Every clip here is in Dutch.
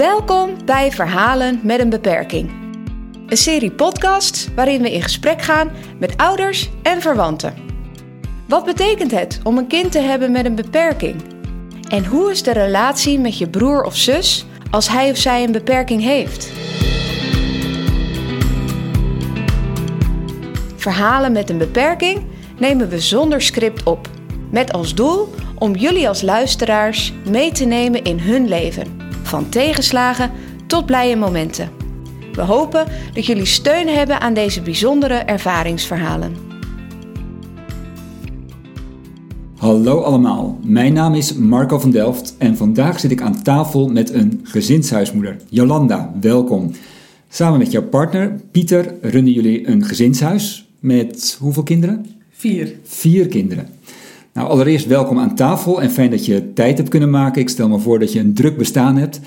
Welkom bij Verhalen met een beperking. Een serie podcasts waarin we in gesprek gaan met ouders en verwanten. Wat betekent het om een kind te hebben met een beperking? En hoe is de relatie met je broer of zus als hij of zij een beperking heeft? Verhalen met een beperking nemen we zonder script op. Met als doel om jullie als luisteraars mee te nemen in hun leven. Van tegenslagen tot blije momenten. We hopen dat jullie steun hebben aan deze bijzondere ervaringsverhalen. Hallo allemaal, mijn naam is Marco van Delft en vandaag zit ik aan tafel met een gezinshuismoeder. Jolanda, welkom. Samen met jouw partner Pieter runnen jullie een gezinshuis met hoeveel kinderen? Vier. Vier kinderen. Nou, allereerst welkom aan tafel en fijn dat je tijd hebt kunnen maken. Ik stel me voor dat je een druk bestaan hebt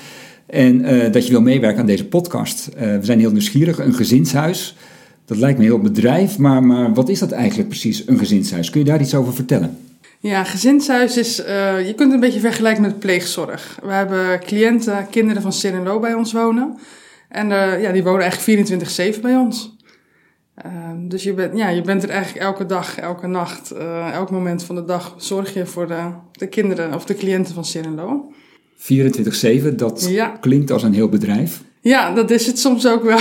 en eh, dat je wil meewerken aan deze podcast. Uh, we zijn heel nieuwsgierig, een gezinshuis. Dat lijkt me heel bedrijf, maar, maar wat is dat eigenlijk precies, een gezinshuis? Kun je daar iets over vertellen? Ja, gezinshuis is, uh, je kunt het een beetje vergelijken met pleegzorg. We hebben cliënten, kinderen van Serenlo bij ons wonen. En ja, die wonen eigenlijk 24-7 bij ons. Ehm, dus je bent, ja, je bent er eigenlijk elke dag, elke nacht, uh, elk moment van de dag zorg je voor de, de kinderen of de cliënten van Cirenlo. 24-7, dat klinkt als een heel bedrijf. Ja, dat is het soms ook wel.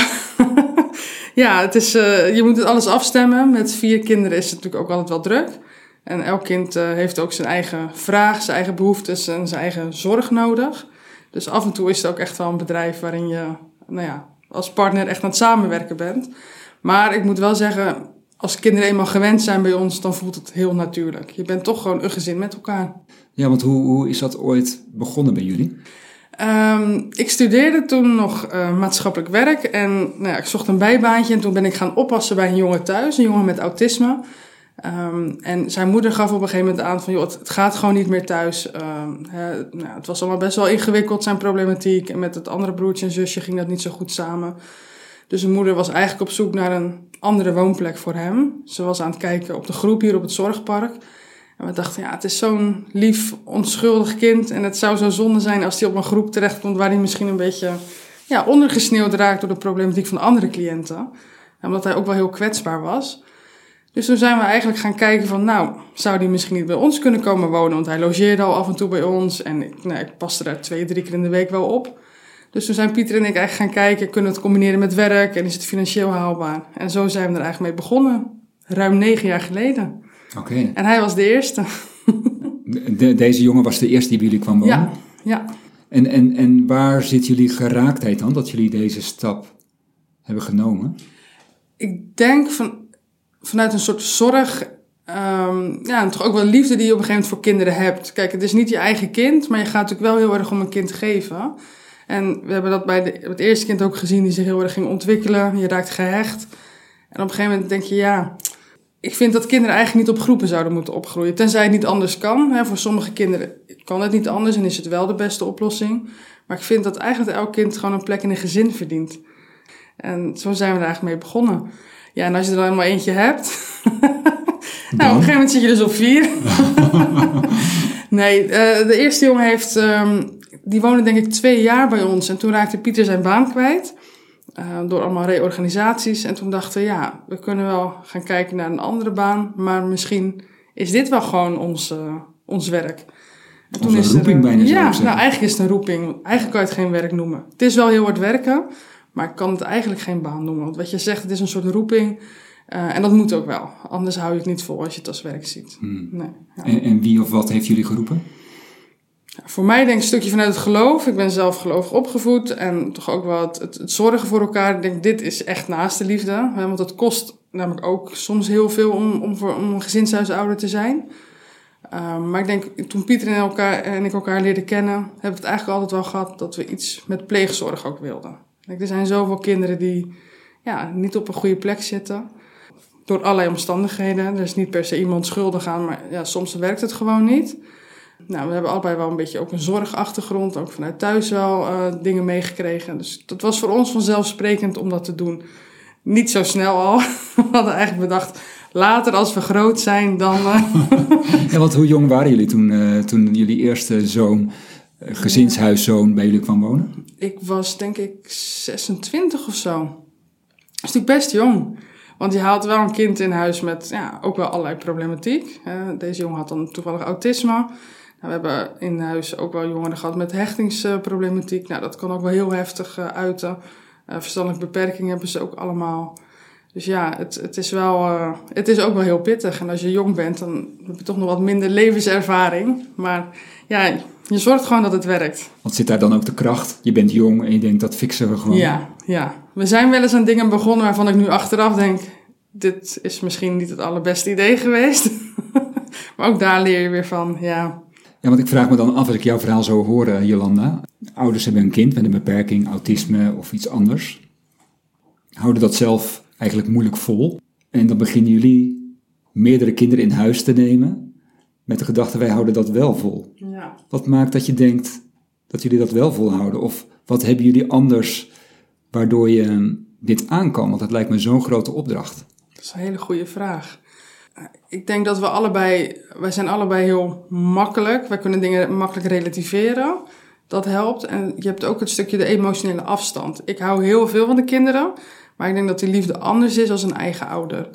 ja, het is, uh, je moet het alles afstemmen. Met vier kinderen is het natuurlijk ook altijd wel druk. En elk kind uh, heeft ook zijn eigen vraag, zijn eigen behoeftes en zijn eigen zorg nodig. Dus af en toe is het ook echt wel een bedrijf waarin je nou ja, als partner echt aan het samenwerken bent. Maar ik moet wel zeggen, als kinderen eenmaal gewend zijn bij ons, dan voelt het heel natuurlijk. Je bent toch gewoon een gezin met elkaar. Ja, want hoe, hoe is dat ooit begonnen bij jullie? Um, ik studeerde toen nog uh, maatschappelijk werk en nou ja, ik zocht een bijbaantje en toen ben ik gaan oppassen bij een jongen thuis, een jongen met autisme. Um, en zijn moeder gaf op een gegeven moment aan van, joh, het, het gaat gewoon niet meer thuis. Um, hè, nou, het was allemaal best wel ingewikkeld, zijn problematiek. En met het andere broertje en zusje ging dat niet zo goed samen. Dus zijn moeder was eigenlijk op zoek naar een andere woonplek voor hem. Ze was aan het kijken op de groep hier op het zorgpark. En we dachten, ja, het is zo'n lief, onschuldig kind. En het zou zo zonde zijn als hij op een groep terechtkomt waar hij misschien een beetje ja, ondergesneeuwd raakt door de problematiek van andere cliënten. omdat hij ook wel heel kwetsbaar was. Dus toen zijn we eigenlijk gaan kijken van, nou, zou die misschien niet bij ons kunnen komen wonen? Want hij logeerde al af en toe bij ons en ik, nou, ik paste daar twee, drie keer in de week wel op. Dus toen zijn Pieter en ik eigenlijk gaan kijken, kunnen we het combineren met werk en is het financieel haalbaar? En zo zijn we er eigenlijk mee begonnen, ruim negen jaar geleden. Oké. En hij was de eerste. De, deze jongen was de eerste die bij jullie kwam wonen? Ja, ja. En, en, en waar zit jullie geraaktheid dan, dat jullie deze stap hebben genomen? Ik denk van, vanuit een soort zorg Um, ja, en toch ook wel liefde die je op een gegeven moment voor kinderen hebt. Kijk, het is niet je eigen kind, maar je gaat natuurlijk wel heel erg om een kind geven. En we hebben dat bij de, het eerste kind ook gezien, die zich heel erg ging ontwikkelen. Je raakt gehecht. En op een gegeven moment denk je, ja, ik vind dat kinderen eigenlijk niet op groepen zouden moeten opgroeien. Tenzij het niet anders kan. Hè. Voor sommige kinderen kan het niet anders en is het wel de beste oplossing. Maar ik vind dat eigenlijk elk kind gewoon een plek in een gezin verdient. En zo zijn we er eigenlijk mee begonnen. Ja, en als je er dan helemaal eentje hebt. nou, op een gegeven moment zit je dus op vier. nee, uh, de eerste jongen heeft um, die woonde denk ik twee jaar bij ons. En toen raakte Pieter zijn baan kwijt. Uh, door allemaal reorganisaties. En toen dachten we, ja, we kunnen wel gaan kijken naar een andere baan. Maar misschien is dit wel gewoon ons, uh, ons werk. En toen is roeping er, bijna Ja, nou eigenlijk is het een roeping. Eigenlijk kan je het geen werk noemen. Het is wel heel hard werken. Maar ik kan het eigenlijk geen baan noemen. Want wat je zegt, het is een soort roeping. Uh, en dat moet ook wel. Anders hou je het niet vol als je het als werk ziet. Hmm. Nee, ja. en, en wie of wat heeft jullie geroepen? Voor mij denk ik een stukje vanuit het geloof. Ik ben zelf gelovig opgevoed en toch ook wel het, zorgen voor elkaar. Ik denk, dit is echt naaste liefde. Want het kost namelijk ook soms heel veel om, om, voor, om een gezinshuisouder te zijn. Um, maar ik denk, toen Pieter en, elkaar, en ik elkaar leerden kennen, hebben we het eigenlijk altijd wel gehad dat we iets met pleegzorg ook wilden. Er zijn zoveel kinderen die ja, niet op een goede plek zitten. Door allerlei omstandigheden. Er is niet per se iemand schuldig aan, maar ja, soms werkt het gewoon niet. Nou, we hebben allebei wel een beetje ook een zorgachtergrond, ook vanuit thuis wel uh, dingen meegekregen. Dus dat was voor ons vanzelfsprekend om dat te doen. Niet zo snel al. We hadden eigenlijk bedacht, later als we groot zijn, dan... Uh... ja, want hoe jong waren jullie toen, uh, toen jullie eerste zoon gezinshuiszoon bij jullie kwam wonen? Ik was denk ik 26 of zo. Dat is natuurlijk best jong. Want je haalt wel een kind in huis met ja, ook wel allerlei problematiek. deze jongen had dan toevallig autisme. Nou, we hebben in huis ook wel jongeren gehad met hechtingsproblematiek. Nou, dat kan ook wel heel heftig uh, uiten. Uh, verstandelijke beperkingen hebben ze ook allemaal. Dus ja, het, het, is wel, uh, het is ook wel heel pittig. En als je jong bent, dan heb je toch nog wat minder levenservaring. Maar ja, je zorgt gewoon dat het werkt. Want zit daar dan ook de kracht? Je bent jong en je denkt, dat fixen we gewoon. Ja, ja. We zijn wel eens aan dingen begonnen waarvan ik nu achteraf denk... dit is misschien niet het allerbeste idee geweest. maar ook daar leer je weer van, ja. Ja, want ik vraag me dan af, als ik jouw verhaal zo hoor, eh, Jolanda. Ouders hebben een kind met een beperking, autisme of iets anders. Houden dat zelf eigenlijk moeilijk vol. En dan beginnen jullie meerdere kinderen in huis te nemen... met de gedachte, wij houden dat wel vol. Ja. Wat maakt dat je denkt dat jullie dat wel volhouden? Of wat hebben jullie anders waardoor je dit aan kan? Want dat lijkt me zo'n grote opdracht. Dat is een hele goede vraag. Ik denk dat we allebei, wij zijn allebei heel makkelijk. Wij kunnen dingen makkelijk relativeren. Dat helpt. En je hebt ook het stukje de emotionele afstand. Ik hou heel veel van de kinderen. Maar ik denk dat die liefde anders is als een eigen ouder.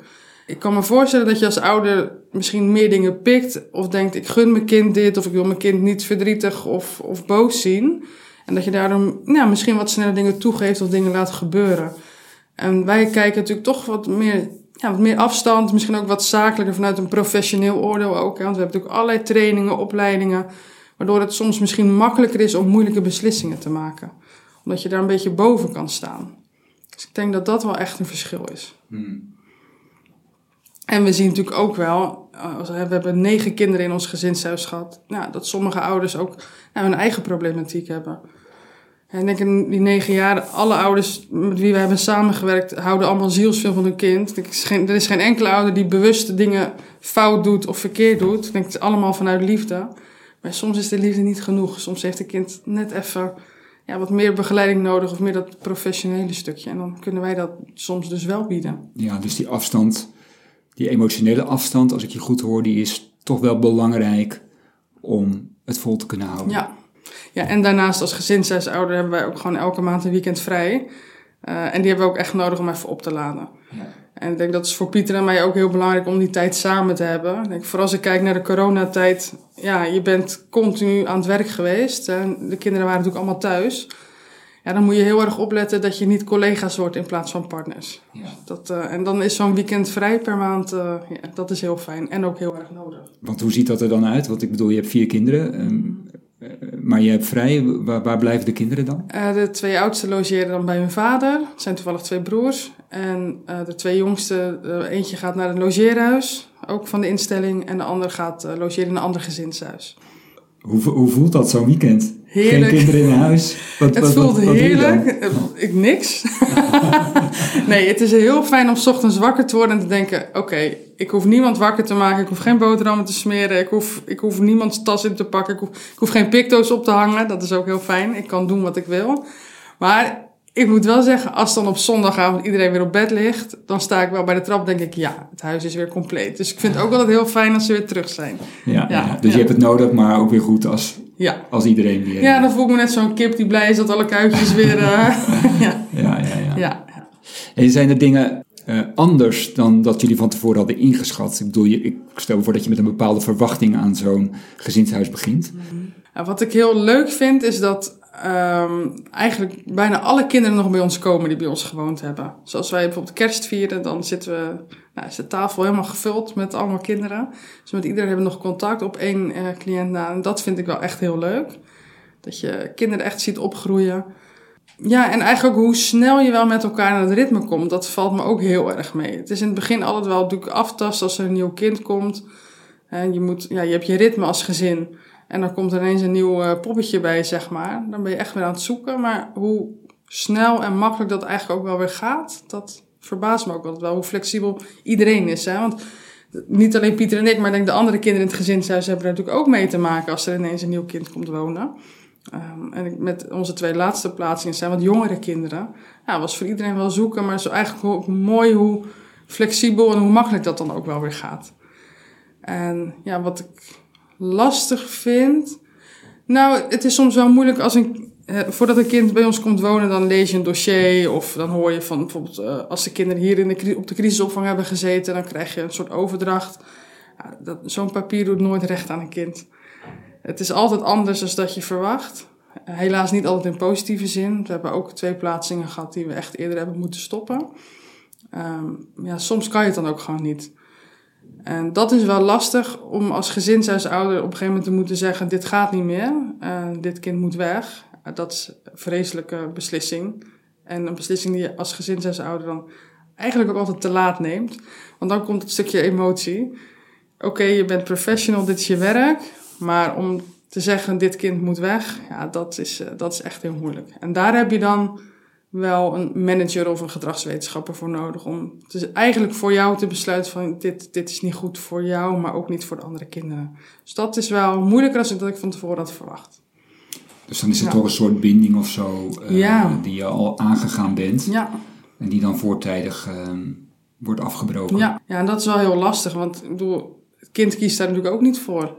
Ik kan me voorstellen dat je als ouder misschien meer dingen pikt. Of denkt, ik gun mijn kind dit. Of ik wil mijn kind niet verdrietig of, of boos zien. En dat je daarom nou, misschien wat sneller dingen toegeeft of dingen laat gebeuren. En wij kijken natuurlijk toch wat meer, ja, wat meer afstand. Misschien ook wat zakelijker vanuit een professioneel oordeel ook. Hè? Want we hebben natuurlijk allerlei trainingen, opleidingen. Waardoor het soms misschien makkelijker is om moeilijke beslissingen te maken. Omdat je daar een beetje boven kan staan. Dus ik denk dat dat wel echt een verschil is. Hmm. En we zien natuurlijk ook wel, we hebben negen kinderen in ons gezinshuis gehad, nou, dat sommige ouders ook nou, hun eigen problematiek hebben. En ik denk in die negen jaar, alle ouders met wie we hebben samengewerkt, houden allemaal zielsveel van hun kind. Er is, geen, er is geen enkele ouder die bewust dingen fout doet of verkeerd doet. Ik denk het is allemaal vanuit liefde. Maar soms is de liefde niet genoeg. Soms heeft het kind net even ja, wat meer begeleiding nodig of meer dat professionele stukje. En dan kunnen wij dat soms dus wel bieden. Ja, dus die afstand die emotionele afstand, als ik je goed hoor, die is toch wel belangrijk om het vol te kunnen houden. Ja, ja en daarnaast als gezinshuisouder hebben wij ook gewoon elke maand een weekend vrij. Uh, en die hebben we ook echt nodig om even op te laden. Ja. En ik denk dat is voor Pieter en mij ook heel belangrijk om die tijd samen te hebben. Ik denk, vooral als ik kijk naar de coronatijd, ja, je bent continu aan het werk geweest. En de kinderen waren natuurlijk allemaal thuis ja, dan moet je heel erg opletten dat je niet collega's wordt in plaats van partners. Ja. Dat, uh, en dan is zo'n weekend vrij per maand, uh, ja, dat is heel fijn en ook heel erg nodig. Want hoe ziet dat er dan uit? Want ik bedoel, je hebt vier kinderen, um, maar je hebt vrij. Waar, blijven de kinderen dan? Uh, de twee oudste logeren dan bij mijn vader. Het zijn toevallig twee broers. En de twee jongste, eentje gaat naar een logeerhuis, ook van de instelling. En de ander gaat logeren in een ander gezinshuis. Hoe, hoe voelt dat zo'n weekend? Heerlijk. Geen kinderen in huis? Wat, het voelt heerlijk. Ik niks. nee, het is heel fijn om s ochtends wakker te worden en te denken... oké, ik hoef niemand wakker te maken. Ik hoef geen boterhammen te smeren. Ik hoef, ik hoef niemands tas in te pakken. Ik hoef, ik hoef geen picto's op te hangen. Dat is ook heel fijn. Ik kan doen wat ik wil. Maar ik moet wel zeggen, als dan op zondagavond iedereen weer op bed ligt, dan sta ik wel bij de trap denk ik, ja, het huis is weer compleet. Dus ik vind het ook altijd heel fijn als ze weer terug zijn. Ja, ja, dus je hebt het nodig, maar ook weer goed als, ja. als iedereen weer... Ja, dan voel ik me net zo'n kip die blij is dat alle kuitjes weer... Uh, ja. Ja, ja, ja. ja. En zijn er dingen uh, anders dan dat jullie van tevoren hadden ingeschat? Ik bedoel, je, ik stel me voor dat je met een bepaalde verwachting aan zo'n gezinshuis begint. Mm Wat ik heel leuk vind, is dat um, eigenlijk bijna alle kinderen nog bij ons komen die bij ons gewoond hebben. Zoals wij bijvoorbeeld kerst vieren, dan zitten we, nou, is de tafel helemaal gevuld met allemaal kinderen. Dus met iedereen hebben we nog contact op één uh, cliënt na. En dat vind ik wel echt heel leuk. Dat je kinderen echt ziet opgroeien. Ja, en eigenlijk ook hoe snel je wel met elkaar in het ritme komt, dat valt me ook heel erg mee. Het is in het begin altijd wel natuurlijk aftasten als er een nieuw kind komt. En je, moet, ja, je hebt je ritme als gezin. En dan komt ineens een nieuw uh, poppetje bij, zeg maar. Dan ben je echt weer aan het zoeken. Maar hoe snel en makkelijk dat eigenlijk ook wel weer gaat, dat verbaast me ook altijd wel. Hoe flexibel iedereen is. Hè? Want niet alleen Pieter en ik, maar denk de andere kinderen in het gezinshuis hebben er natuurlijk ook mee te maken als er ineens een nieuw kind komt wonen. Um, en met onze twee laatste plaatsingen zijn wat jongere kinderen. Ja, was voor iedereen wel zoeken, maar zo eigenlijk ook mooi hoe flexibel en hoe makkelijk dat dan ook wel weer gaat. En ja, wat ik lastig vind. Nou, het is soms wel moeilijk als een, eh, voordat een kind bij ons komt wonen, dan lees je een dossier. Of dan hoor je van bijvoorbeeld, eh, als de kinderen hier in de, op de crisisopvang hebben gezeten, dan krijg je een soort overdracht. Dat- Zo'n papier doet nooit recht aan een kind. Het is altijd anders dan dat je verwacht. Helaas niet altijd in positieve zin. We hebben ook twee plaatsingen gehad die we echt eerder hebben moeten stoppen. Ehm, ja, soms kan je het dan ook gewoon niet. En dat is wel lastig om als gezinshuisouder op een gegeven moment te moeten zeggen: dit gaat niet meer, eh, dit kind moet weg. Eh, dat is een vreselijke beslissing. En een beslissing die je als gezinshuisouder dan eigenlijk ook altijd te laat neemt. Want dan komt het stukje emotie. Oké, je bent professional, dit is je werk. Maar om te zeggen: dit kind moet weg, ja, dat is, eh, dat is echt heel moeilijk. En daar heb je dan wel een manager of een gedragswetenschapper voor nodig om dus eigenlijk voor jou te besluiten van dit, dit is niet goed voor jou, maar ook niet voor de andere kinderen. Dus dat is wel moeilijker dan dat ik van tevoren had verwacht. Dus dan is het Ja. toch een soort binding of zo eh, Ja. die je al aangegaan bent. Ja, En die dan voortijdig ehm, wordt afgebroken. ja. ja, en dat is wel heel lastig, want ik bedoel, het kind kiest daar natuurlijk ook niet voor.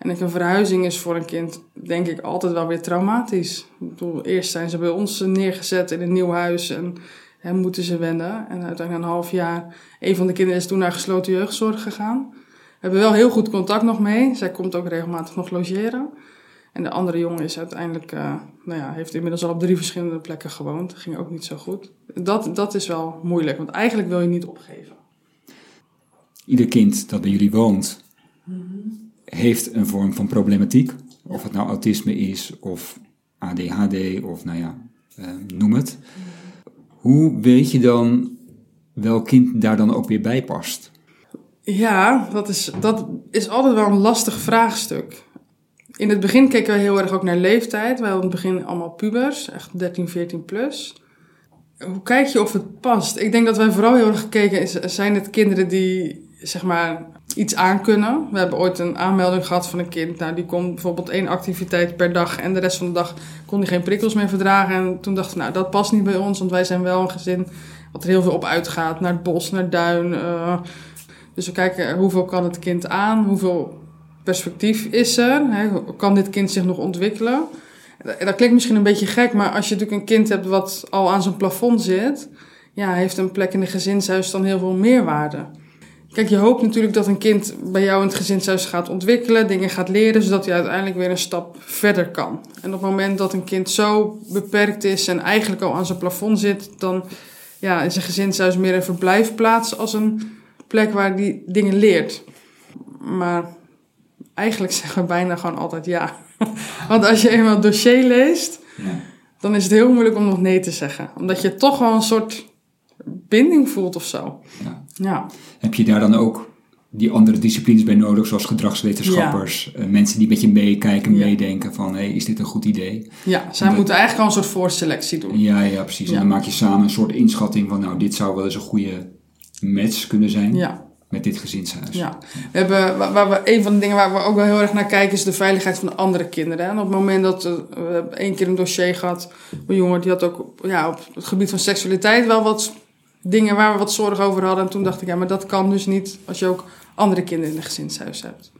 En een verhuizing is voor een kind, denk ik, altijd wel weer traumatisch. Ik bedoel, eerst zijn ze bij ons neergezet in een nieuw huis en, en moeten ze wennen. En uiteindelijk een half jaar, een van de kinderen is toen naar gesloten jeugdzorg gegaan. We hebben wel heel goed contact nog mee. Zij komt ook regelmatig nog logeren. En de andere jongen is uiteindelijk, eh, nou ja, heeft inmiddels al op drie verschillende plekken gewoond. Ging ook niet zo goed. Dat, dat is wel moeilijk, want eigenlijk wil je niet opgeven. Ieder kind dat bij jullie woont, heeft een vorm van problematiek. Of het nou autisme is, of ADHD, of nou ja, eh, noem het. Hoe weet je dan welk kind daar dan ook weer bij past? Ja, dat is, dat is altijd wel een lastig vraagstuk. In het begin keken we heel erg ook naar leeftijd. Wij hadden in het begin allemaal pubers, echt 13, 14 plus. Hoe kijk je of het past? Ik denk dat wij vooral heel erg gekeken zijn het kinderen die zeg maar iets aankunnen. We hebben ooit een aanmelding gehad van een kind. Nou, die kon bijvoorbeeld één activiteit per dag en de rest van de dag kon hij geen prikkels meer verdragen. En toen dachten we, nou, dat past niet bij ons, want wij zijn wel een gezin wat er heel veel op uitgaat. Naar het bos, naar het duin. eh, dus we kijken hoeveel kan het kind aan, hoeveel perspectief is er, hè? kan dit kind zich nog ontwikkelen. En Dat klinkt misschien een beetje gek, maar als je natuurlijk een kind hebt wat al aan zijn plafond zit, ja, heeft een plek in een gezinshuis dan heel veel meerwaarde. Kijk, je hoopt natuurlijk dat een kind bij jou in het gezinshuis gaat ontwikkelen, dingen gaat leren, zodat hij uiteindelijk weer een stap verder kan. En op het moment dat een kind zo beperkt is en eigenlijk al aan zijn plafond zit, dan ja, is een gezinshuis meer een verblijfplaats als een plek waar die dingen leert. Maar eigenlijk zeggen we bijna gewoon altijd ja. Want als je eenmaal het dossier leest, Ja. dan is het heel moeilijk om nog nee te zeggen. Omdat je toch wel een soort binding voelt of zo. Ja. Ja, Heb je daar dan ook die andere disciplines bij nodig, zoals gedragswetenschappers, eh, mensen die met je meekijken, Ja. meedenken van, hey, is dit een goed idee? ja zij Dat- moeten eigenlijk al een soort voorselectie doen. Ja, ja, precies. En dan maak je samen een soort inschatting van, nou, dit zou wel eens een goede match kunnen zijn Ja, met dit gezinshuis. ja. We hebben, waar, waar we, een van de dingen waar we ook wel heel erg naar kijken is de veiligheid van de andere kinderen. En op het moment dat eh, we één keer een dossier gehad, een jongen die had ook ja, op het gebied van seksualiteit wel wat dingen waar we wat zorg over hadden. En toen dacht ik, ja, maar dat kan dus niet als je ook andere kinderen in een gezinshuis hebt.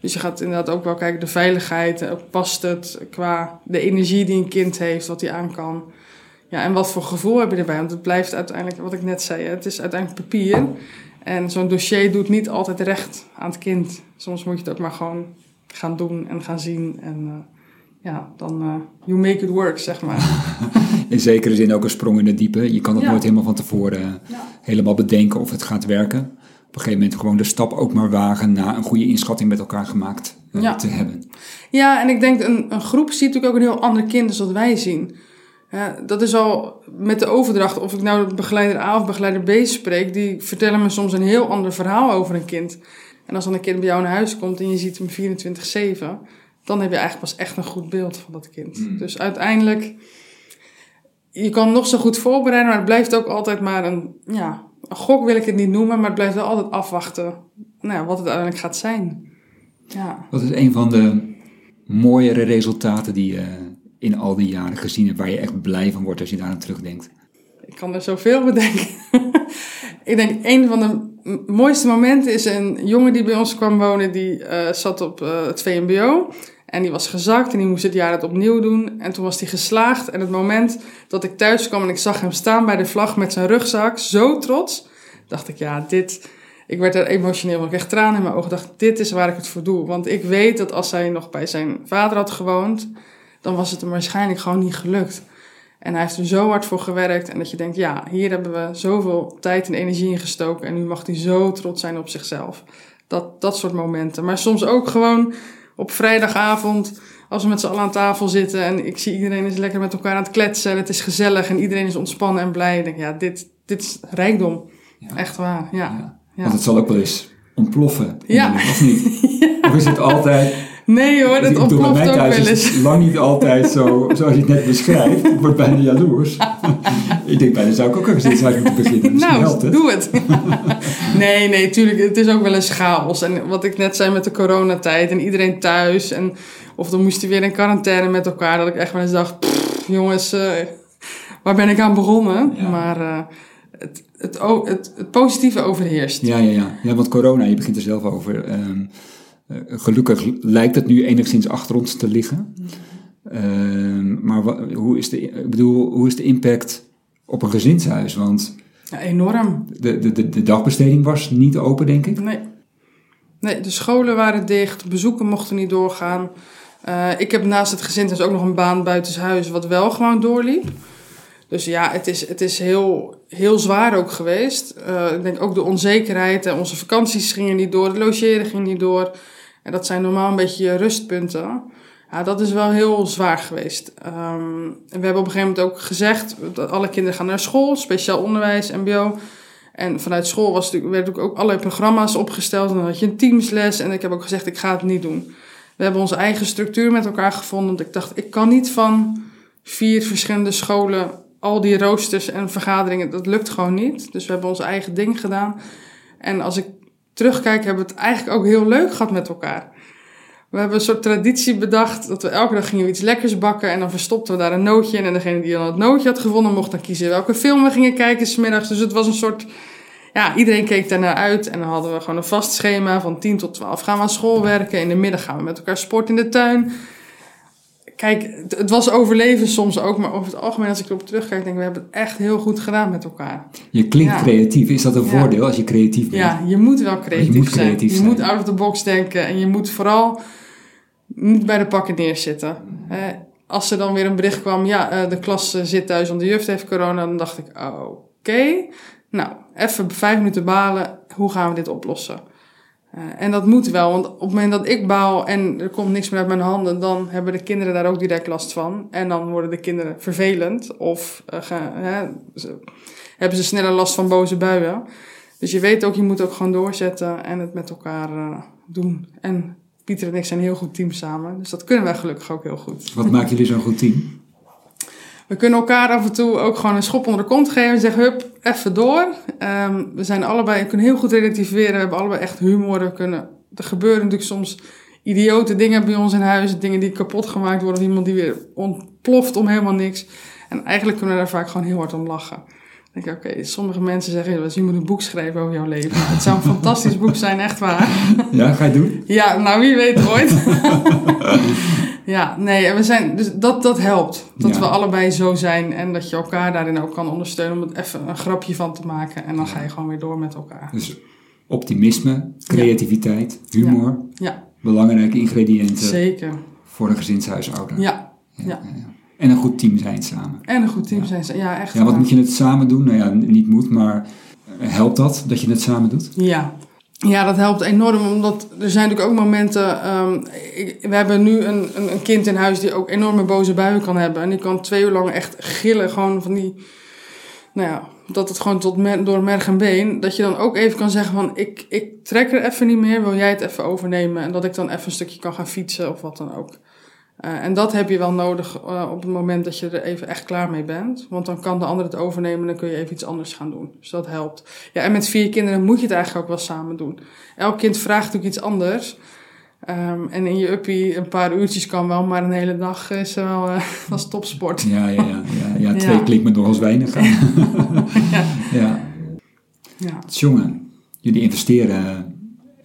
Dus je gaat inderdaad ook wel kijken, de veiligheid, eh, past het qua de energie die een kind heeft, wat hij aan kan. Ja, en wat voor gevoel heb je erbij? Want het blijft uiteindelijk, wat ik net zei, het is uiteindelijk papier. En zo'n dossier doet niet altijd recht aan het kind. Soms moet je het ook maar gewoon gaan doen en gaan zien. En eh, ja, dan uh, you make it work, zeg maar. In zekere zin ook een sprong in het diepe. Je kan het Ja. nooit helemaal van tevoren eh, Ja. helemaal bedenken of het gaat werken. Op een gegeven moment gewoon de stap ook maar wagen na een goede inschatting met elkaar gemaakt eh, Ja. te hebben. Ja, en ik denk een, een groep ziet natuurlijk ook een heel ander kind dan wat wij zien. Dat is al met de overdracht, of ik nou begeleider A of begeleider B spreek, die vertellen me soms een heel ander verhaal over een kind. En als dan een kind bij jou naar huis komt en je ziet hem 24-7, dan heb je eigenlijk pas echt een goed beeld van dat kind. Mm. Dus uiteindelijk, je kan nog zo goed voorbereiden, maar het blijft ook altijd maar een, ja, een gok wil ik het niet noemen, maar het blijft wel altijd afwachten nou, ja, wat het uiteindelijk gaat zijn. Ja. Wat is een van de mooiere resultaten die je in al die jaren gezien hebt, waar je echt blij van wordt als je daar aan terugdenkt? Ik kan er zoveel bedenken. ik denk, een van de mooiste momenten is een jongen die bij ons kwam wonen. Die eh, zat op eh, het VMBO. En die was gezakt en die moest het jaar het opnieuw doen. En toen was hij geslaagd. En het moment dat ik thuis kwam en ik zag hem staan bij de vlag met zijn rugzak, zo trots, dacht ik, ja, dit. Ik werd er emotioneel, ik kreeg tranen in mijn ogen. dacht, dit is waar ik het voor doe. Want ik weet dat als hij nog bij zijn vader had gewoond, dan was het hem waarschijnlijk gewoon niet gelukt. En hij heeft er zo hard voor gewerkt. En dat je denkt, ja, hier hebben we zoveel tijd en energie in gestoken. En nu mag hij zo trots zijn op zichzelf. Dat, dat soort momenten. Maar soms ook gewoon op vrijdagavond, als we met z'n allen aan tafel zitten. En ik zie iedereen is lekker met elkaar aan het kletsen. En het is gezellig en iedereen is ontspannen en blij. Ik denk, ja, dit, dit is rijkdom. Echt waar, ja. ja. Want het zal ook wel eens ontploffen. Ja. Of niet? Of is het altijd Nee hoor, dat ontploft ook wel eens. lang niet altijd zo, zoals je het net beschrijft. Ik word bijna jaloers. ik denk bijna zou ik ook een gezinshuis moeten beginnen. nou, het. doe het. nee, nee, tuurlijk. Het is ook wel eens chaos. En wat ik net zei met de coronatijd en iedereen thuis. En, of dan moesten weer in quarantaine met elkaar. Dat ik echt wel eens dacht, jongens, uh, waar ben ik aan begonnen? Maar... Uh, het, het, het, het, positieve overheerst. Ja, ja, ja. ja, want corona, je begint er zelf over. Um, eh, gelukkig lijkt het nu enigszins achter ons te liggen. Ehm, maar hoe, is de, ik bedoel, hoe is de impact op een gezinshuis? Want ja, enorm. De, de, de, dagbesteding was niet open, denk ik. Nee. nee, de scholen waren dicht, bezoeken mochten niet doorgaan. Uh, ik heb naast het gezinshuis ook nog een baan buitenshuis, wat wel gewoon doorliep. Dus ja, het is, het is heel, heel zwaar ook geweest. Uh, ik denk ook de onzekerheid. en onze vakanties gingen niet door, het logeren ging niet door. En dat zijn normaal een beetje je rustpunten. Ja, dat is wel heel zwaar geweest. Um, we hebben op een gegeven moment ook gezegd dat alle kinderen gaan naar school, speciaal onderwijs, MBO. En vanuit school was natuurlijk, werden ook allerlei programma's opgesteld. En dan had je een teamsles. En ik heb ook gezegd, ik ga het niet doen. We hebben onze eigen structuur met elkaar gevonden. Want ik dacht, ik kan niet van vier verschillende scholen al die roosters en vergaderingen. Dat lukt gewoon niet. Dus we hebben onze eigen ding gedaan. En als ik terugkijken, hebben we het eigenlijk ook heel leuk gehad met elkaar. We hebben een soort traditie bedacht dat we elke dag gingen we iets lekkers bakken en dan verstopten we daar een nootje in. En degene die dan het nootje had gevonden mocht dan kiezen welke film we gingen kijken smiddags. Dus het was een soort, ja, iedereen keek daarnaar uit. En dan hadden we gewoon een vast schema van 10 tot 12 gaan we aan school werken. In de middag gaan we met elkaar sporten in de tuin. Kijk, het was overleven soms ook, maar over het algemeen, als ik erop terugkijk, denk ik, we hebben het echt heel goed gedaan met elkaar. Je klinkt creatief. Is dat een voordeel als je creatief bent? Ja, je moet wel creatief, je moet creatief zijn. Je moet out of the box denken en je moet vooral niet bij de pakken neerzitten. Als er dan weer een bericht kwam, ja, eh, de klas eh, zit thuis, want de juf heeft corona, dan dacht ik, oké, nou, even vijf minuten balen, hoe gaan we dit oplossen? Uh, en dat moet wel, want op het moment dat ik baal en er komt niks meer uit mijn handen, dan hebben de kinderen daar ook direct last van. En dan worden de kinderen vervelend of uh, hè, hebben ze sneller last van boze buien. Dus je weet ook, je moet ook gewoon doorzetten en het met elkaar uh, doen. En Pieter en ik zijn een heel goed team samen, dus dat kunnen wij gelukkig ook heel goed. Wat maken jullie zo'n goed team? We kunnen elkaar af en toe ook gewoon een schop onder de kont geven en zeggen, hup, even door. Um, we zijn allebei, we kunnen heel goed relativeren, we hebben allebei echt humor. We kunnen, er gebeuren natuurlijk soms idiote dingen bij ons in huis, dingen die kapot gemaakt worden, of iemand die weer ontploft om helemaal niks. En eigenlijk kunnen we daar vaak gewoon heel hard om lachen. Dan denk ik, oké, sommige mensen zeggen, je moet een boek schrijven over jouw leven. Het zou een fantastisch boek zijn, echt waar. Ja, ga je doen? Ja, nou wie weet ooit. Ja, nee, we zijn, dus dat, dat helpt. Dat we allebei zo zijn en dat je elkaar daarin ook kan ondersteunen om het even een grapje van te maken. En dan ga je gewoon weer door met elkaar. Dus optimisme, creativiteit, humor. Ja. Belangrijke ingrediënten. Zeker. Voor een gezinshuisouder. Ja. ja. En een goed team zijn samen. En een goed team zijn samen, ja echt. Ja, wat moet je het samen doen? Nou ja, niet moet, maar helpt dat, dat je het samen doet? Ja, ja, dat helpt enorm, omdat er zijn natuurlijk ook momenten. Um, we hebben nu een, een, een, kind in huis die ook enorme boze buien kan hebben. En die kan twee uur lang echt gillen, gewoon van die. Nou ja, dat het gewoon tot door merg en been. Dat je dan ook even kan zeggen: van ik, ik trek er even niet meer, wil jij het even overnemen? En dat ik dan even een stukje kan gaan fietsen of wat dan ook. Uh, en dat heb je wel nodig uh, op het moment dat je er even echt klaar mee bent. Want dan kan de ander het overnemen en dan kun je even iets anders gaan doen. Dus dat helpt. Ja, en met vier kinderen moet je het eigenlijk ook wel samen doen. Elk kind vraagt natuurlijk iets anders. Um, en in je uppie een paar uurtjes kan wel, maar een hele dag is wel uh, dat is topsport. Ja, ja, ja, ja, ja twee ja. klinkt me nog als weinig. ja. ja. ja. Jongen, jullie investeren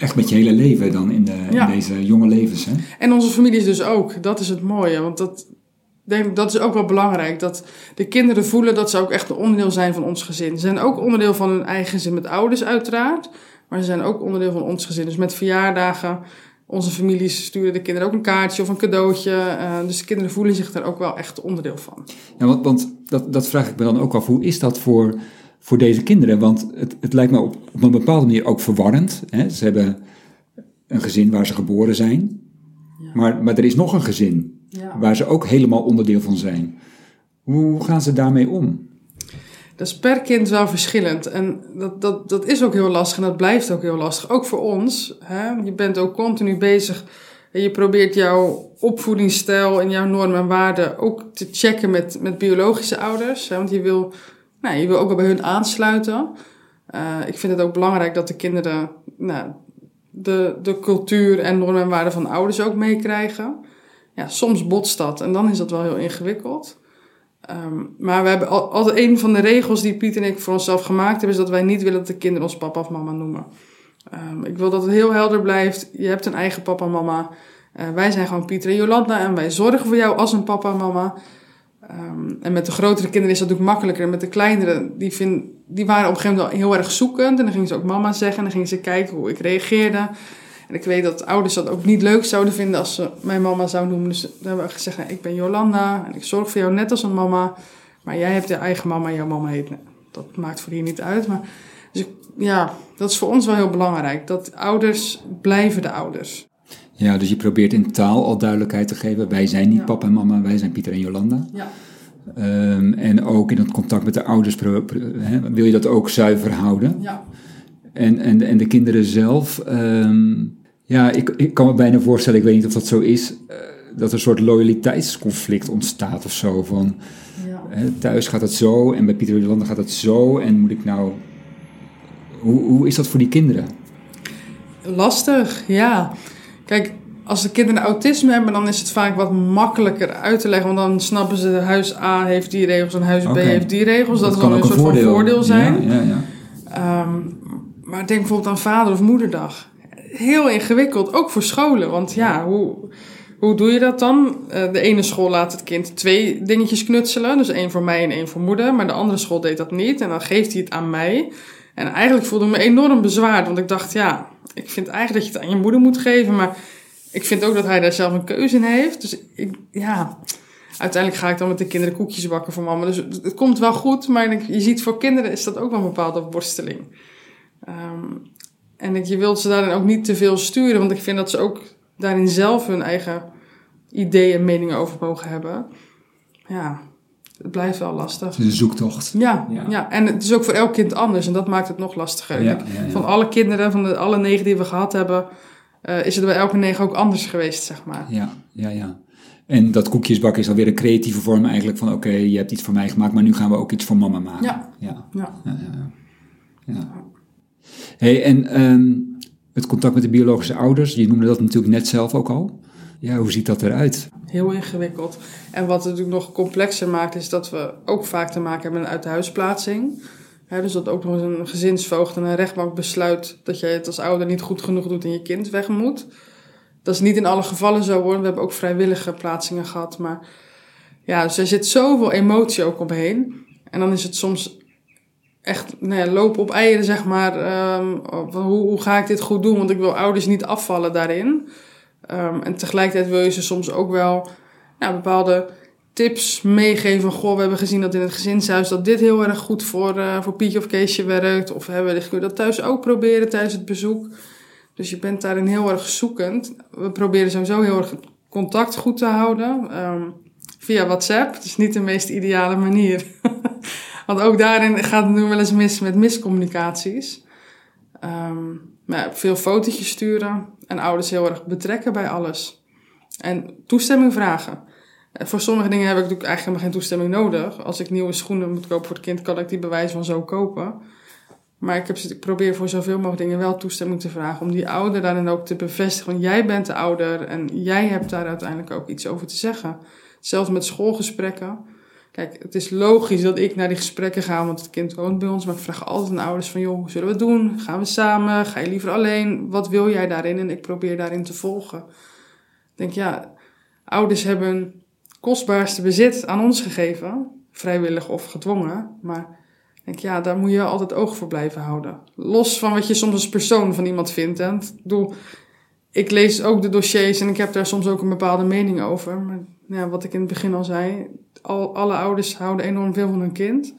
echt met je hele leven dan in, de, Ja. in deze jonge levens. Hè? En onze families dus ook. Dat is het mooie. Want dat, denk, dat is ook wel belangrijk. Dat de kinderen voelen dat ze ook echt een onderdeel zijn van ons gezin. Ze zijn ook onderdeel van hun eigen gezin met ouders uiteraard. Maar ze zijn ook onderdeel van ons gezin. Dus met verjaardagen. Onze families sturen de kinderen ook een kaartje of een cadeautje. Eh, dus de kinderen voelen zich daar ook wel echt onderdeel van. Ja, want, want dat, dat vraag ik me dan ook af. Hoe is dat voor, voor deze kinderen? Want het, het lijkt me op, op een bepaalde manier ook verwarrend. Hè? Ze hebben een gezin waar ze geboren zijn. Ja. Maar, maar er is nog een gezin Ja. waar ze ook helemaal onderdeel van zijn. Hoe gaan ze daarmee om? Dat is per kind wel verschillend. En dat, dat, dat is ook heel lastig en dat blijft ook heel lastig. Ook voor ons. Hè? Je bent ook continu bezig. En je probeert jouw opvoedingsstijl en jouw normen en waarden ook te checken met, met biologische ouders. Hè? Want je wil, nou, je wil ook wel bij hun aansluiten. Eh, ik vind het ook belangrijk dat de kinderen nou, de, de cultuur en normen en waarden van ouders ook meekrijgen. Ja, soms botst dat en dan is dat wel heel ingewikkeld. Ehm, maar we hebben al- altijd een van de regels die Piet en ik voor onszelf gemaakt hebben, is dat wij niet willen dat de kinderen ons papa of mama noemen. Ehm, ik wil dat het heel helder blijft. Je hebt een eigen papa en mama. Eh, wij zijn gewoon Pieter en Jolanda en wij zorgen voor jou als een papa en mama. Ehm, en met de grotere kinderen is dat ook makkelijker. En met de kleinere, die, vind, die waren op een gegeven moment heel erg zoekend. En dan gingen ze ook mama zeggen en dan gingen ze kijken hoe ik reageerde. En ik weet dat ouders dat ook niet leuk zouden vinden als ze mijn mama zou noemen. Dus dan hebben we gezegd, nou, ik ben Jolanda en ik zorg voor jou net als een mama. Maar jij hebt je eigen mama en jouw mama heet... nee, Dat maakt voor hier niet uit. Maar, dus ik- ja, dat is voor ons wel heel belangrijk. Dat ouders blijven de ouders. Ja, dus je probeert in taal al duidelijkheid te geven. Wij zijn niet Ja. papa en mama, wij zijn Pieter en Jolanda. Ja. Ehm, en ook in het contact met de ouders pro- pro- hè, wil je dat ook zuiver houden. Ja. En, en, en de kinderen zelf, ehm, ja, ik, ik kan me bijna voorstellen, ik weet niet of dat zo is, eh, dat er een soort loyaliteitsconflict ontstaat of zo. Van ja. hè, thuis gaat het zo en bij Pieter en Jolanda gaat het zo. En moet ik nou. Hoe, hoe is dat voor die kinderen? Lastig, ja. Kijk, als de kinderen autisme hebben, dan is het vaak wat makkelijker uit te leggen. Want dan snappen ze, huis A heeft die regels en huis B heeft die regels. Dat, kan zal ook een soort van voordeel zijn. Ja, ja, ja. Ehm, maar denk bijvoorbeeld aan vader- of moederdag. Heel ingewikkeld, ook voor scholen. Want ja, hoe, hoe doe je dat dan? Eh, de ene school laat het kind twee dingetjes knutselen. Dus één voor mij en één voor moeder. Maar de andere school deed dat niet. En dan geeft hij het aan mij. En eigenlijk voelde ik me enorm bezwaard. Want ik dacht, ja, ik vind eigenlijk dat je het aan je moeder moet geven. Maar ik vind ook dat hij daar zelf een keuze in heeft. Dus ik, ja, uiteindelijk ga ik dan met de kinderen koekjes bakken voor mama. Dus het, komt wel goed. Maar je ziet voor kinderen is dat ook wel een bepaalde worsteling. Ehm, en ik, je wilt ze daarin ook niet te veel sturen. Want ik vind dat ze ook daarin zelf hun eigen ideeën en meningen over mogen hebben. Ja, het blijft wel lastig. Het is een zoektocht. Ja, Ja. ja. en het is ook voor elk kind anders en dat maakt het nog lastiger. Ja, Kijk, ja, ja. Van alle kinderen, van de, alle negen die we gehad hebben, eh, is het bij elke negen ook anders geweest, zeg maar. Ja, ja, ja. En dat koekjesbakken is alweer een creatieve vorm eigenlijk van... oké, je hebt iets voor mij gemaakt, maar nu gaan we ook iets voor mama maken. Ja. ja. Ja. ja, ja, ja. Ja. Hey, en ehm, het contact met de biologische ouders, je noemde dat natuurlijk net zelf ook al. Ja, hoe ziet dat eruit? Heel ingewikkeld. En wat het natuurlijk nog complexer maakt, is dat we ook vaak te maken hebben met een uithuisplaatsing. Dus dat ook nog eens een gezinsvoogd en een rechtbank besluit dat je het als ouder niet goed genoeg doet en je kind weg moet. Dat is niet in alle gevallen zo hoor. We hebben ook vrijwillige plaatsingen gehad. Maar ja, dus er zit zoveel emotie ook omheen. En dan is het soms echt nou lopen op eieren, zeg maar. ehm, hoe, hoe ga ik dit goed doen? Want ik wil ouders niet afvallen daarin. Ehm, en tegelijkertijd wil je ze soms ook wel ja, bepaalde tips meegeven. Goh, we hebben gezien dat in het gezinshuis dat dit heel erg goed voor, eh, voor Pietje of Keesje werkt. Of hebben we je dat thuis ook proberen tijdens het bezoek. Dus je bent daarin heel erg zoekend. We proberen sowieso heel erg contact goed te houden. ehm, via WhatsApp. Het is niet de meest ideale manier. Want ook daarin gaat het nu wel eens mis met miscommunicaties. Ehm, maar veel fotootjes sturen en ouders heel erg betrekken bij alles. En toestemming vragen. Eh, Voor sommige dingen heb ik natuurlijk eigenlijk helemaal geen toestemming nodig. Als ik nieuwe schoenen moet kopen voor het kind, kan ik die bij wijze van zo kopen. Maar ik, heb, ik probeer voor zoveel mogelijk dingen wel toestemming te vragen. Om die ouder daarin ook te bevestigen. Want jij bent de ouder en jij hebt daar uiteindelijk ook iets over te zeggen. Zelfs met schoolgesprekken. Kijk, het is logisch dat ik naar die gesprekken ga, want het kind woont bij ons. Maar ik vraag altijd aan ouders van, joh, hoe zullen we het doen? Gaan we samen? Ga je liever alleen? Wat wil jij daarin? En ik probeer daarin te volgen. Ik denk, ja, ouders hebben kostbaarste bezit aan ons gegeven. Vrijwillig of gedwongen. Maar ik denk, ja, daar moet je altijd oog voor blijven houden. Los van wat je soms als persoon van iemand vindt. Bedoel, ik lees ook de dossiers en ik heb daar soms ook een bepaalde mening over. Maar ja, wat ik in het begin al zei, al, alle ouders houden enorm veel van hun kind.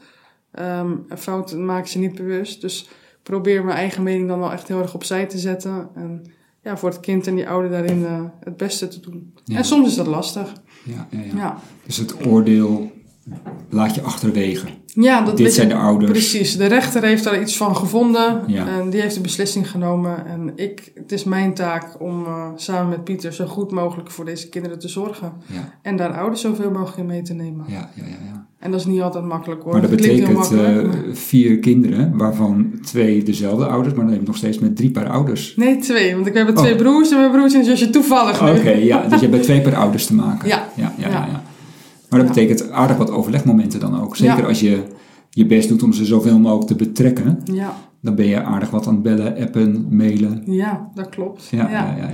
Um, fouten maken ze niet bewust. Dus ik probeer mijn eigen mening dan wel echt heel erg opzij te zetten. En ja, voor het kind en die ouder daarin uh, het beste te doen. Ja. En soms is dat lastig. Ja, ja, ja. Ja, Dus het oordeel laat je achterwege. Ja dat Dit zijn de ouders. Precies, de rechter heeft daar iets van gevonden Ja. en die heeft de beslissing genomen. En ik, het is mijn taak om uh, samen met Pieter zo goed mogelijk voor deze kinderen te zorgen. Ja, En daar ouders zoveel mogelijk in mee te nemen. ja, ja, ja. ja. En dat is niet altijd makkelijk hoor. Maar dat betekent eh, maar- vier kinderen, waarvan twee dezelfde ouders, maar dan heb je nog steeds met drie paar ouders. Nee, twee. Want ik heb twee Oh. broers en mijn broertje en zusje toevallig. Oké, ja, dus je hebt met twee per ouders te maken. Ja. ja. Maar dat Ja. betekent aardig wat overlegmomenten dan ook. Zeker Ja. als je je best doet om ze zoveel mogelijk te betrekken, Ja, dan ben je aardig wat aan het bellen, appen, mailen. ja, dat klopt. Ja, ja, ja.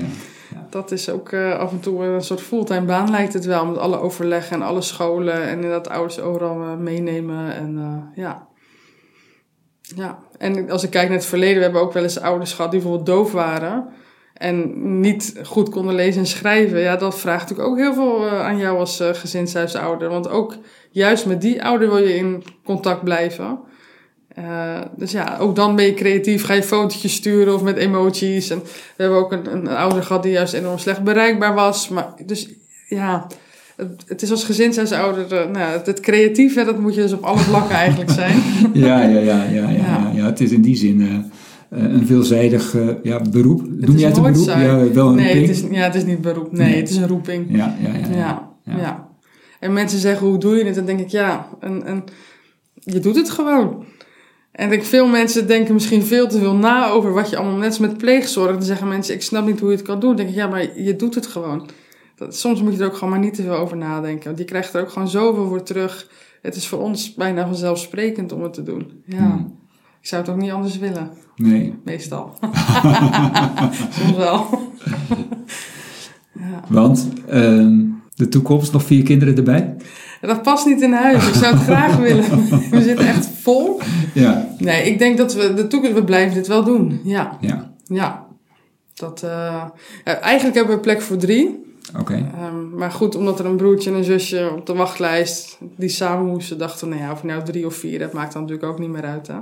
ja, Dat is ook eh, af en toe een soort fulltime baan lijkt het wel. Met alle overleggen en alle scholen en dat ouders overal eh, meenemen. En eh, ja. Ja, en als ik kijk naar het verleden, we hebben ook wel eens ouders gehad die bijvoorbeeld doof waren. En niet goed konden lezen en schrijven. Ja, dat vraagt natuurlijk ook heel veel eh, aan jou als eh, gezinshuisouder. Want ook juist met die ouder wil je in contact blijven. Eh, dus ja, ook dan ben je creatief. Ga je fotootjes sturen of met emoties. En we hebben ook een, een ouder gehad die juist enorm slecht bereikbaar was. Maar dus ja, het, het is als gezinshuisouder, nou, het, het creatieve, dat moet je dus op alle vlakken eigenlijk zijn. Ja, ja, ja, ja, ja, ja. Het is in die zin een veelzijdig eh, ja, beroep. Het Noem jij het een beroep? Ja, wel een nee, roeping. het is, ja, het is niet beroep. Nee, Nee. het is een roeping. Ja, ja, ja. Ja, ja. ja. En mensen zeggen, hoe doe je het? Dan denk ik, ja, en, en je doet het gewoon. En ik veel mensen denken misschien veel te veel na over wat je allemaal... Net als met pleegzorg, dan zeggen mensen, ik snap niet hoe je het kan doen. Dan denk ik, ja, maar je doet het gewoon. Dat, soms moet je er ook gewoon maar niet te veel over nadenken. Want je krijgt er ook gewoon zoveel voor terug. Het is voor ons bijna vanzelfsprekend om het te doen. Ja. Hmm. Ik zou het ook niet anders willen, Nee, meestal. soms wel. ja. want ehm, de toekomst, nog vier kinderen erbij? Dat past niet in huis. Ik zou het graag willen. We zitten echt vol. Ja, Nee, ik denk dat we de toekomst, we blijven dit wel doen. Ja, ja. ja. Dat, eh, ja, eigenlijk hebben we plek voor drie. Oké. Ehm, maar goed, omdat er een broertje en een zusje op de wachtlijst die samen moesten, dachten nou ja, of nou drie of vier hebt, maakt dan natuurlijk ook niet meer uit. Hè?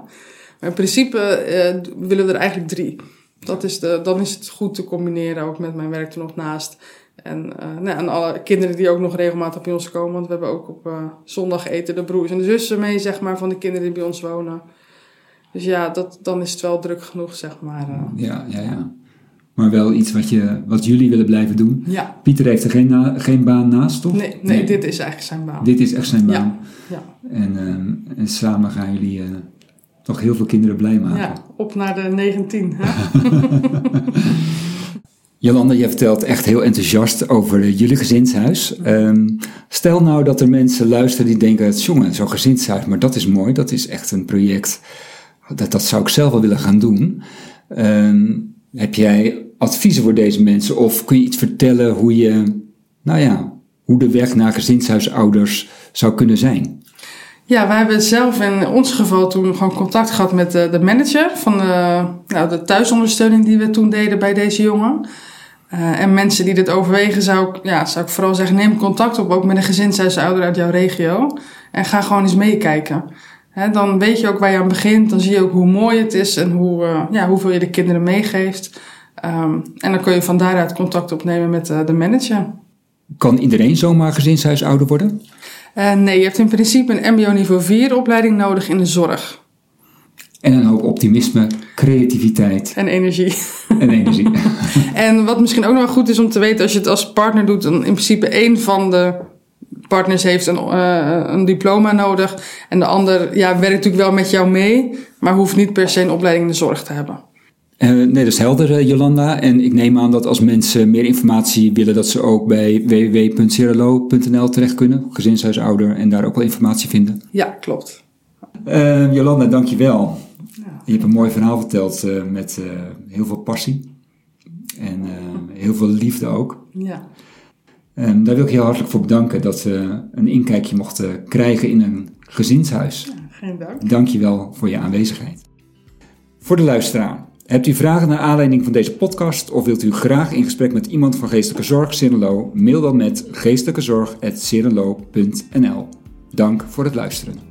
Maar in principe eh, willen we er eigenlijk drie. Dat is de, dan is het goed te combineren, ook met mijn werk er nog naast. En, eh, nou, en alle kinderen die ook nog regelmatig bij ons komen, want we hebben ook op eh, zondag eten de broers en de zussen mee, zeg maar, van de kinderen die bij ons wonen. Dus ja, dat, dan is het wel druk genoeg, zeg maar. Ja, ja, ja. Maar wel iets wat, je, wat jullie willen blijven doen. ja, Pieter heeft er geen, na- geen baan naast, toch? nee, nee, dit is eigenlijk zijn baan. Dit is echt zijn baan. Ja, En, ehm, en samen gaan jullie toch heel veel kinderen blij maken. ja, op naar de 19. Hè? Jolanda, je vertelt echt heel enthousiast over eh, jullie gezinshuis. Ehm, stel nou dat er mensen luisteren die denken, jongen, zo'n gezinshuis, maar dat is mooi, dat is echt een project. Dat, dat zou ik zelf wel willen gaan doen. Ehm, heb jij adviezen voor deze mensen of kun je iets vertellen hoe je, nou ja, hoe de weg naar gezinshuisouders zou kunnen zijn? Ja, we hebben zelf in ons geval toen gewoon contact gehad met de, de manager van de, nou, de thuisondersteuning die we toen deden bij deze jongen. Eh, en mensen die dit overwegen, zou ik, ja, zou ik vooral zeggen, neem contact op, ook met een gezinshuisouder uit jouw regio. En ga gewoon eens meekijken. Dan weet je ook waar je aan begint, dan zie je ook hoe mooi het is en hoe, eh, ja, hoeveel je de kinderen meegeeft. Ehm, en dan kun je van daaruit contact opnemen met eh, de manager. Kan iedereen zomaar gezinshuisouder worden? Eh, nee, je hebt in principe een MBO niveau 4 opleiding nodig in de zorg En een hoop optimisme, creativiteit en energie. en energie. En wat misschien ook nog wel goed is om te weten, als je het als partner doet, dan in principe één van de partners heeft een, eh, een diploma nodig. En de ander ja, werkt natuurlijk wel met jou mee, maar hoeft niet per se een opleiding in de zorg te hebben. Nee, dat is helder, Jolanda. En ik neem aan dat als mensen meer informatie willen, dat ze ook bij www.cirelo.nl terecht kunnen, gezinshuisouder, en daar ook wel informatie vinden. Ja, klopt. Uh, Jolanda, dankjewel. Ja. Je hebt een mooi verhaal verteld uh, met uh, heel veel passie en heel veel liefde ook. Ja. Um, daar wil ik je heel hartelijk voor bedanken dat we een inkijkje mochten krijgen in een gezinshuis. Ja, geen dank. Dank je wel voor je aanwezigheid. Voor de luisteraar. Hebt u vragen naar aanleiding van deze podcast of wilt u graag in gesprek met iemand van Geestelijke Zorg Cirelo? Mail dan met geestelijkezorg.cirelo.nl. Dank voor het luisteren.